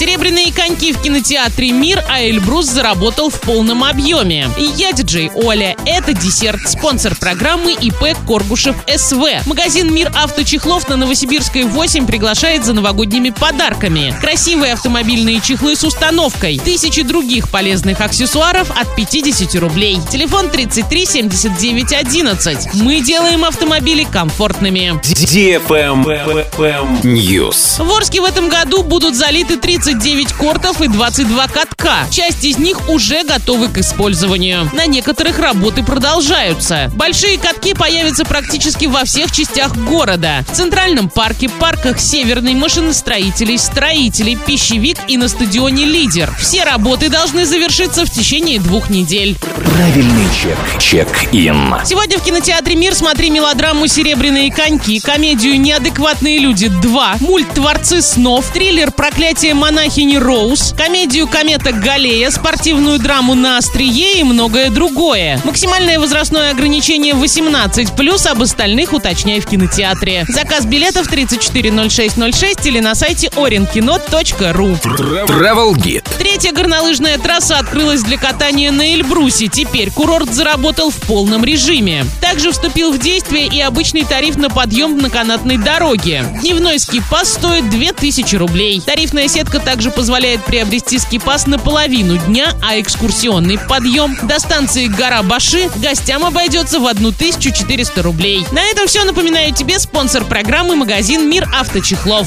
Серебряные коньки в кинотеатре «Мир», а Эльбрус заработал в полном объеме. Я диджей Оля. Это десерт. Спонсор программы ИП Коргушев СВ. Магазин «Мир авточехлов» на Новосибирской 8 приглашает за новогодними подарками. Красивые автомобильные чехлы с установкой. Тысячи других полезных аксессуаров от 50 рублей. Телефон 33 79 11. Мы делаем автомобили комфортными. News. В Орске в этом году будут залиты 39 кортов и 22 катка. Часть из них уже готовы к использованию. На некоторых работы продолжаются. Большие катки появятся практически во всех частях города. В Центральном парке, парках Северной, машиностроителей, строителей, пищевик и на стадионе «Лидер». Все работы должны завершиться в течение двух недель. Правильный чек. Чек-ин. Сегодня в кинотеатре «Мир» смотри мелодраму «Серебряные коньки», комедию «Неадекватные люди 2», мульт «Творцы снов», триллер «Проклятие монахини Роуз», комедию «Комета Галея», спортивную драму «На острие» и многое другое. Максимальное возрастное ограничение 18, плюс об остальных уточняй в кинотеатре. Заказ билетов 340606 или на сайте orinkino.ru. Travel Guide. Третья горнолыжная трасса открылась для катания на Эльбрусе. Теперь курорт заработал в полном режиме. Также вступил в действие и обычный тариф на подъем на канатной дороге. Дневной ски-пас стоит 2000 рублей. Тарифная сетка также позволяет приобрести ски-пас на половину дня, а экскурсионный подъем до станции Гора Баши гостям обойдется в 1400 рублей. На этом все. Напоминаю тебе спонсор программы магазин «Мир авточехлов».